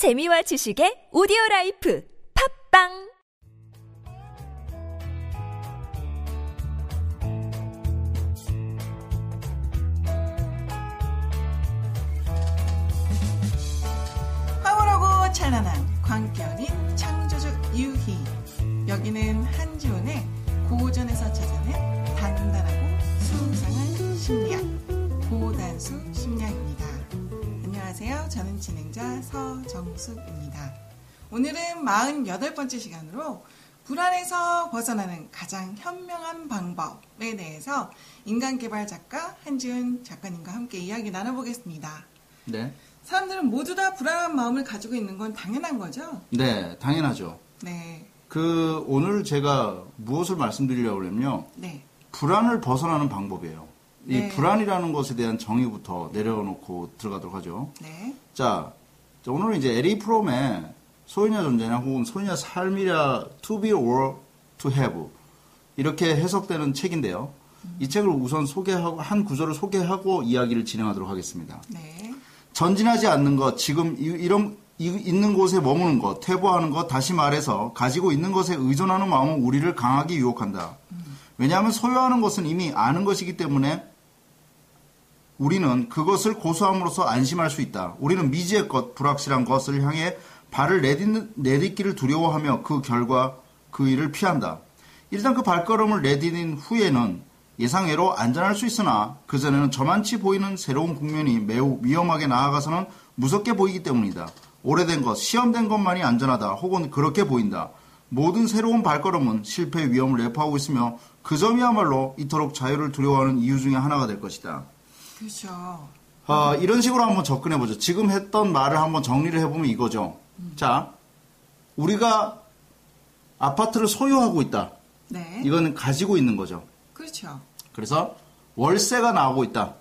재미와 지식의 오디오 라이프 팟빵 황홀하고 찬란한 광기어린 창조적 유희 여기는 한지훈의 고전에서 찾아낸 단단하고 수상한 심리학 고단수 심리학입니다. 안녕하세요. 저는 진행자 서정숙입니다. 오늘은 48번째 시간으로 불안에서 벗어나는 가장 현명한 방법에 대해서 인간개발 작가 한지훈 작가님과 함께 이야기 나눠보겠습니다. 네. 사람들은 모두 다 불안한 마음을 가지고 있는 건 당연한 거죠? 네, 당연하죠. 네. 그, 오늘 제가 무엇을 말씀드리려고 하냐면요. 네. 불안을 벗어나는 방법이에요. 이 네. 불안이라는 것에 대한 정의부터 내려놓고 들어가도록 하죠. 네. 자, 자, 오늘은 이제 에리 프롬의 소유냐 존재냐 혹은 소유냐 삶이라 to be or to have 이렇게 해석되는 책인데요. 이 책을 우선 소개하고 한 구절을 소개하고 이야기를 진행하도록 하겠습니다. 네. 전진하지 않는 것, 지금 이- 이런 이- 있는 곳에 머무는 것, 퇴보하는 것, 다시 말해서 가지고 있는 것에 의존하는 마음은 우리를 강하게 유혹한다. 왜냐하면 소유하는 것은 이미 아는 것이기 때문에 우리는 그것을 고수함으로써 안심할 수 있다. 우리는 미지의 것, 불확실한 것을 향해 발을 내딛는, 내딛기를 두려워하며 그 결과 그 일을 피한다. 일단 그 발걸음을 내디딘 후에는 예상외로 안전할 수 있으나 그전에는 저만치 보이는 새로운 국면이 매우 위험하게 나아가서는 무섭게 보이기 때문이다. 오래된 것, 시험된 것만이 안전하다. 혹은 그렇게 보인다. 모든 새로운 발걸음은 실패의 위험을 내포하고 있으며 그 점이야말로 이토록 자유를 두려워하는 이유 중에 하나가 될 것이다. 그렇죠. 아, 이런 식으로 한번 접근해 보죠. 지금 했던 말을 한번 정리를 해보면 이거죠. 자, 우리가 아파트를 소유하고 있다. 네. 이거는 가지고 있는 거죠. 그렇죠. 그래서 월세가 나오고 있다.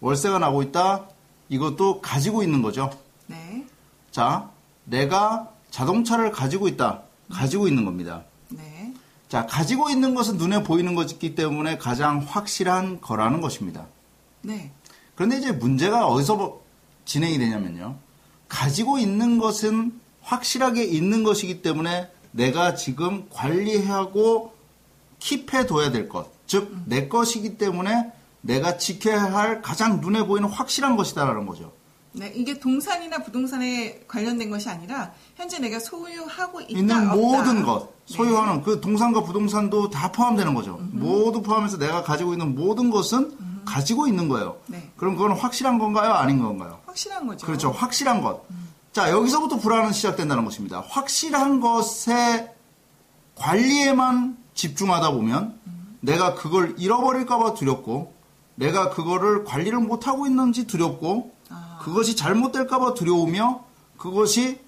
월세가 나오고 있다. 이것도 가지고 있는 거죠. 네. 자, 내가 자동차를 가지고 있다. 가지고 있는 겁니다. 네. 자, 가지고 있는 것은 눈에 보이는 것이기 때문에 가장 확실한 거라는 것입니다. 네. 그런데 이제 문제가 어디서 뭐 진행이 되냐면요. 가지고 있는 것은 확실하게 있는 것이기 때문에 내가 지금 관리하고 킵해둬야 될 것. 즉, 내 것이기 때문에 내가 지켜야 할 가장 눈에 보이는 확실한 것이다라는 거죠. 네. 이게 동산이나 부동산에 관련된 것이 아니라 현재 내가 소유하고 있다 있는 없다. 모든 것, 네. 소유하는 그 동산과 부동산도 다 포함되는 거죠. 모두 포함해서 내가 가지고 있는 모든 것은 가지고 있는 거예요. 네. 그럼 그건 확실한 건가요? 아닌 건가요? 확실한 거죠. 그렇죠. 확실한 것. 자, 여기서부터 불안은 시작된다는 것입니다. 확실한 것의 관리에만 집중하다 보면 내가 그걸 잃어버릴까봐 두렵고 내가 그거를 관리를 못하고 있는지 두렵고 아. 그것이 잘못될까봐 두려우며 그것이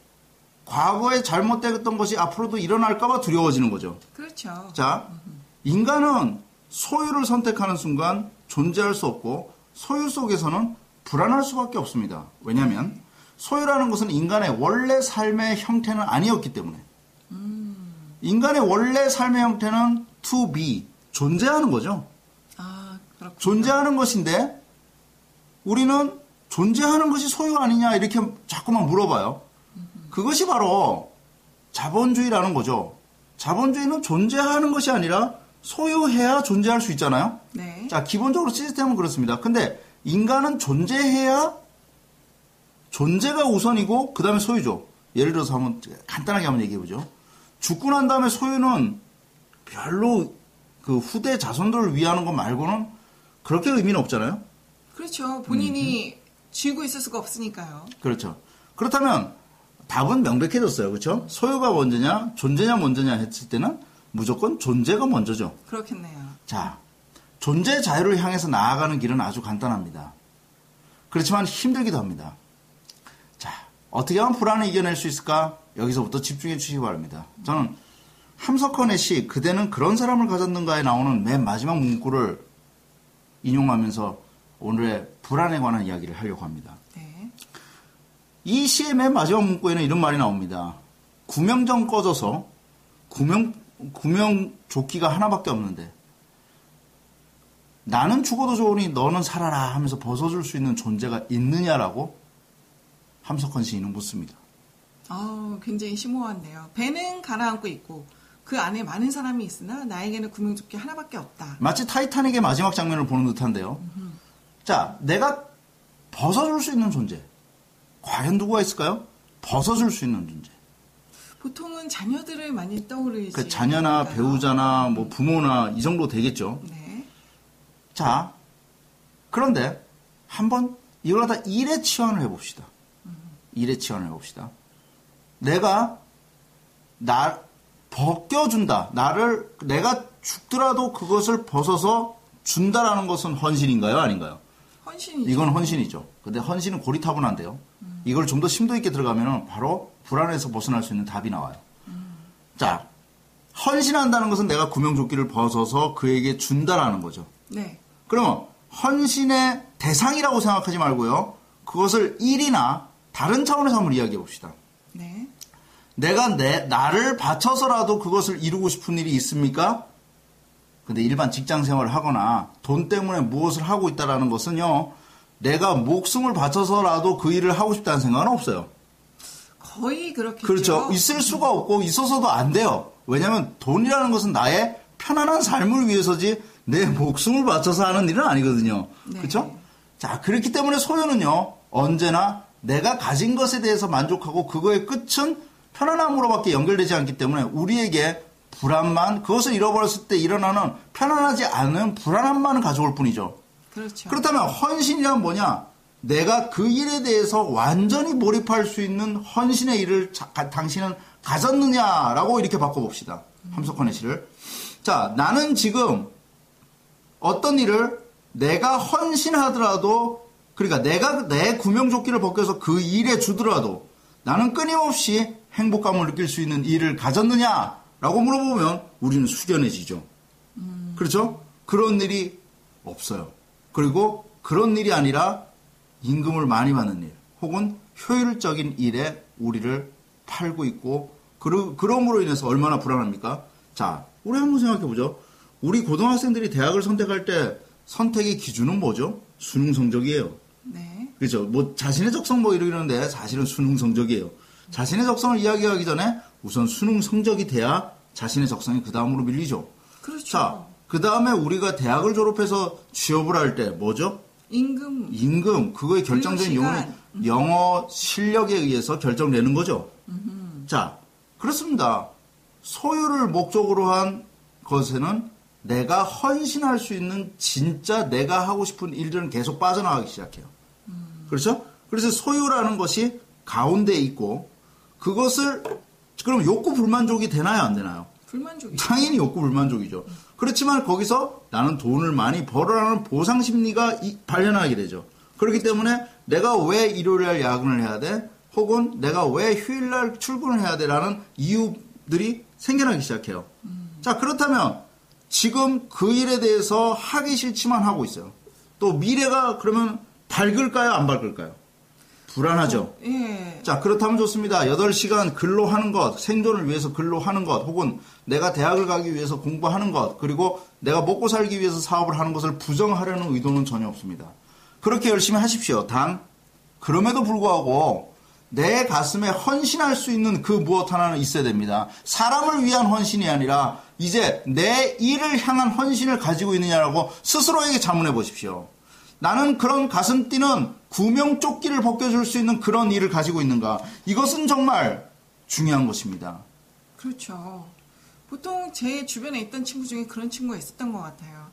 과거에 잘못됐던 것이 앞으로도 일어날까봐 두려워지는 거죠. 그렇죠. 자, 인간은 소유를 선택하는 순간 존재할 수 없고 소유 속에서는 불안할 수밖에 없습니다. 왜냐하면 소유라는 것은 인간의 원래 삶의 형태는 아니었기 때문에 인간의 원래 삶의 형태는 to be 존재하는 거죠. 아. 존재하는 것인데 우리는 존재하는 것이 소유 아니냐 이렇게 자꾸만 물어봐요. 그것이 바로 자본주의라는 거죠. 자본주의는 존재하는 것이 아니라 소유해야 존재할 수 있잖아요. 네. 자, 기본적으로 시스템은 그렇습니다. 근데 인간은 존재해야 존재가 우선이고 그 다음에 소유죠. 예를 들어서 한번 간단하게 한번 얘기해 보죠. 죽고 난 다음에 소유는 별로 그 후대 자손들을 위하는 것 말고는 그렇게 의미는 없잖아요. 그렇죠. 본인이 쥐고 있을 수가 없으니까요. 그렇죠. 그렇다면 답은 명백해졌어요. 그렇죠? 소유가 먼저냐, 존재냐 먼저냐 했을 때는 무조건 존재가 먼저죠. 그렇겠네요. 자, 존재 자유를 향해서 나아가는 길은 아주 간단합니다. 그렇지만 힘들기도 합니다. 자, 어떻게 하면 불안을 이겨낼 수 있을까? 여기서부터 집중해 주시기 바랍니다. 저는 함석헌의 시 그대는 그런 사람을 가졌는가에 나오는 맨 마지막 문구를 인용하면서 오늘의 불안에 관한 이야기를 하려고 합니다. 네. 이 시의 맨 마지막 문구에는 이런 말이 나옵니다. 구명정 꺼져서 구명 구명 조끼가 하나밖에 없는데 나는 죽어도 좋으니 너는 살아라 하면서 벗어줄 수 있는 존재가 있느냐라고 함석헌 시인은 묻습니다. 아, 굉장히 심오한데요. 배는 가라앉고 있고 그 안에 많은 사람이 있으나 나에게는 구명조끼 하나밖에 없다. 마치 타이타닉의 마지막 장면을 보는 듯한데요. 자, 내가 벗어줄 수 있는 존재. 과연 누구가 있을까요? 벗어줄 수 있는 존재. 보통은 자녀들을 많이 떠오르지. 그 자녀나? 배우자나 뭐 부모나 이 정도 되겠죠. 네. 자, 그런데 한번 이걸 갖다 일에 치환을 해봅시다. 일에 치환을 해봅시다. 내가 나 벗겨준다. 나를 내가 죽더라도 그것을 벗어서 준다라는 것은 헌신인가요, 아닌가요? 헌신이죠. 이건 헌신이죠. 근데 헌신은 고리타분한데요. 이걸 좀 더 심도 있게 들어가면 바로 불안에서 벗어날 수 있는 답이 나와요. 자, 헌신한다는 것은 내가 구명조끼를 벗어서 그에게 준다라는 거죠. 네. 그러면 헌신의 대상이라고 생각하지 말고요. 그것을 일이나 다른 차원에서 한번 이야기해 봅시다. 네. 내가 내, 나를 바쳐서라도 그것을 이루고 싶은 일이 있습니까? 근데 일반 직장 생활을 하거나 돈 때문에 무엇을 하고 있다라는 것은요, 내가 목숨을 바쳐서라도 그 일을 하고 싶다는 생각은 없어요. 거의 그렇겠죠. 그렇죠. 있을 수가 없고 있어서도 안 돼요. 왜냐하면 돈이라는 것은 나의 편안한 삶을 위해서지 내 목숨을 바쳐서 하는 일은 아니거든요. 네. 그렇죠? 자 그렇기 때문에 소유는요 언제나 내가 가진 것에 대해서 만족하고 그거의 끝은 편안함으로밖에 연결되지 않기 때문에 우리에게 불안만 그것을 잃어버렸을 때 일어나는 편안하지 않은 불안함만을 가져올 뿐이죠. 그렇죠. 그렇다면 헌신이란 뭐냐? 내가 그 일에 대해서 완전히 몰입할 수 있는 헌신의 일을 자- 가- 당신은 가졌느냐라고 이렇게 바꿔봅시다. 함석헌의 시를. 자, 나는 지금 어떤 일을 내가 헌신하더라도 그러니까 내가 내 구명조끼를 벗겨서 그 일에 주더라도 나는 끊임없이 행복감을 느낄 수 있는 일을 가졌느냐라고 물어보면 우리는 숙연해지죠. 그렇죠? 그런 일이 없어요. 그리고 그런 일이 아니라 임금을 많이 받는 일, 혹은 효율적인 일에 우리를 팔고 있고, 그러, 그럼으로 인해서 얼마나 불안합니까? 자, 우리 한번 생각해 보죠. 우리 고등학생들이 대학을 선택할 때 선택의 기준은 뭐죠? 수능 성적이에요. 네. 그렇죠. 뭐 자신의 적성 뭐 이러는데 사실은 수능 성적이에요. 자신의 적성을 이야기하기 전에 우선 수능 성적이 돼야 자신의 적성이 그 다음으로 밀리죠. 그렇죠. 자, 그 다음에 우리가 대학을 졸업해서 취업을 할 때 뭐죠? 임금. 임금, 그거의 결정적인 근로 요인은 시간. 영어 실력에 의해서 결정되는 거죠. 자, 그렇습니다. 소유를 목적으로 한 것에는 내가 헌신할 수 있는 진짜 내가 하고 싶은 일들은 계속 빠져나가기 시작해요. 그렇죠? 그래서 소유라는 것이 가운데 있고 그것을 그럼 욕구 불만족이 되나요, 안 되나요? 불만족이. 당연히 욕구 불만족이죠. 그렇지만 거기서 나는 돈을 많이 벌어라는 보상 심리가 이- 발현하게 되죠. 그렇기 때문에 내가 왜 일요일날 야근을 해야 돼? 혹은 내가 왜 휴일날 출근을 해야 돼 라는 이유들이 생겨나기 시작해요. 자, 그렇다면 지금 그 일에 대해서 하기 싫지만 하고 있어요. 또 미래가 그러면 밝을까요? 안 밝을까요? 불안하죠. 예. 자, 그렇다면 좋습니다. 8시간 근로하는 것, 생존을 위해서 근로하는 것, 혹은 내가 대학을 가기 위해서 공부하는 것, 그리고 내가 먹고 살기 위해서 사업을 하는 것을 부정하려는 의도는 전혀 없습니다. 그렇게 열심히 하십시오. 단, 그럼에도 불구하고 내 가슴에 헌신할 수 있는 그 무엇 하나는 있어야 됩니다. 사람을 위한 헌신이 아니라 이제 내 일을 향한 헌신을 가지고 있느냐라고 스스로에게 자문해 보십시오. 나는 그런 가슴 뛰는 구명 조끼를 벗겨줄 수 있는 그런 일을 가지고 있는가? 이것은 정말 중요한 것입니다. 그렇죠. 보통 제 주변에 있던 친구 중에 그런 친구가 있었던 것 같아요.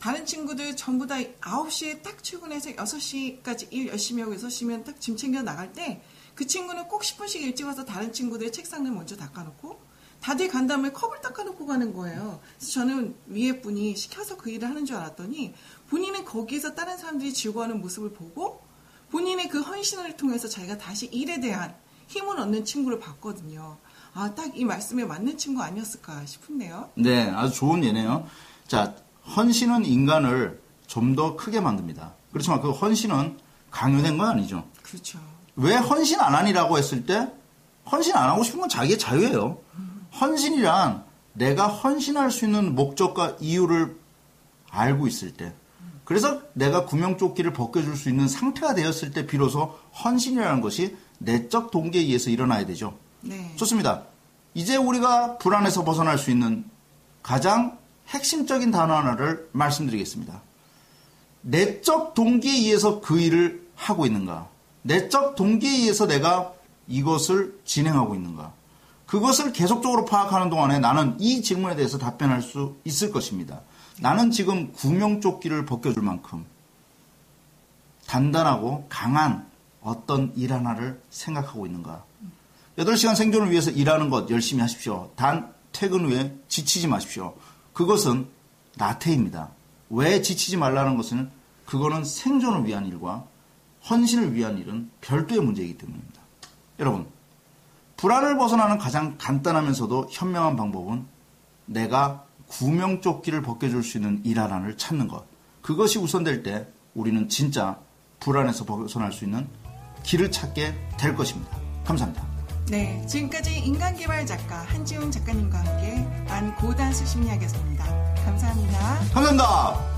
다른 친구들 전부 다 9시에 딱 출근해서 6시까지 일 열심히 하고 6시면 딱 짐 챙겨 나갈 때 그 친구는 꼭 10분씩 일찍 와서 다른 친구들의 책상을 먼저 닦아놓고 다들 간 다음에 컵을 닦아놓고 가는 거예요. 그래서 저는 위에 분이 시켜서 그 일을 하는 줄 알았더니 본인은 거기에서 다른 사람들이 즐거워하는 모습을 보고 본인의 그 헌신을 통해서 자기가 다시 일에 대한 힘을 얻는 친구를 봤거든요. 아, 딱 이 말씀에 맞는 친구 아니었을까 싶은데요. 네, 아주 좋은 예네요. 자, 헌신은 인간을 좀 더 크게 만듭니다. 그렇지만 그 헌신은 강요된 건 아니죠. 그렇죠. 왜 헌신 안 하니라고 했을 때 헌신 안 하고 싶은 건 자기의 자유예요. 헌신이란 내가 헌신할 수 있는 목적과 이유를 알고 있을 때 그래서 내가 구명조끼를 벗겨줄 수 있는 상태가 되었을 때 비로소 헌신이라는 것이 내적 동기에 의해서 일어나야 되죠. 네. 좋습니다. 이제 우리가 불안에서 벗어날 수 있는 가장 핵심적인 단어 하나를 말씀드리겠습니다. 내적 동기에 의해서 그 일을 하고 있는가? 내적 동기에 의해서 내가 이것을 진행하고 있는가? 그것을 계속적으로 파악하는 동안에 나는 이 질문에 대해서 답변할 수 있을 것입니다. 나는 지금 구명조끼를 벗겨줄 만큼 단단하고 강한 어떤 일 하나를 생각하고 있는가? 8시간 생존을 위해서 일하는 것 열심히 하십시오. 단 퇴근 후에 지치지 마십시오. 그것은 나태입니다. 왜 지치지 말라는 것은 그거는 생존을 위한 일과 헌신을 위한 일은 별도의 문제이기 때문입니다. 여러분, 불안을 벗어나는 가장 간단하면서도 현명한 방법은 내가 구명조끼를 벗겨줄 수 있는 일 하나를 찾는 것. 그것이 우선될 때 우리는 진짜 불안에서 벗어날 수 있는 길을 찾게 될 것입니다. 감사합니다. 네, 지금까지 인간개발 작가 한지훈 작가님과 함께 안 고단수 심리학에서입니다. 감사합니다. 감사합니다.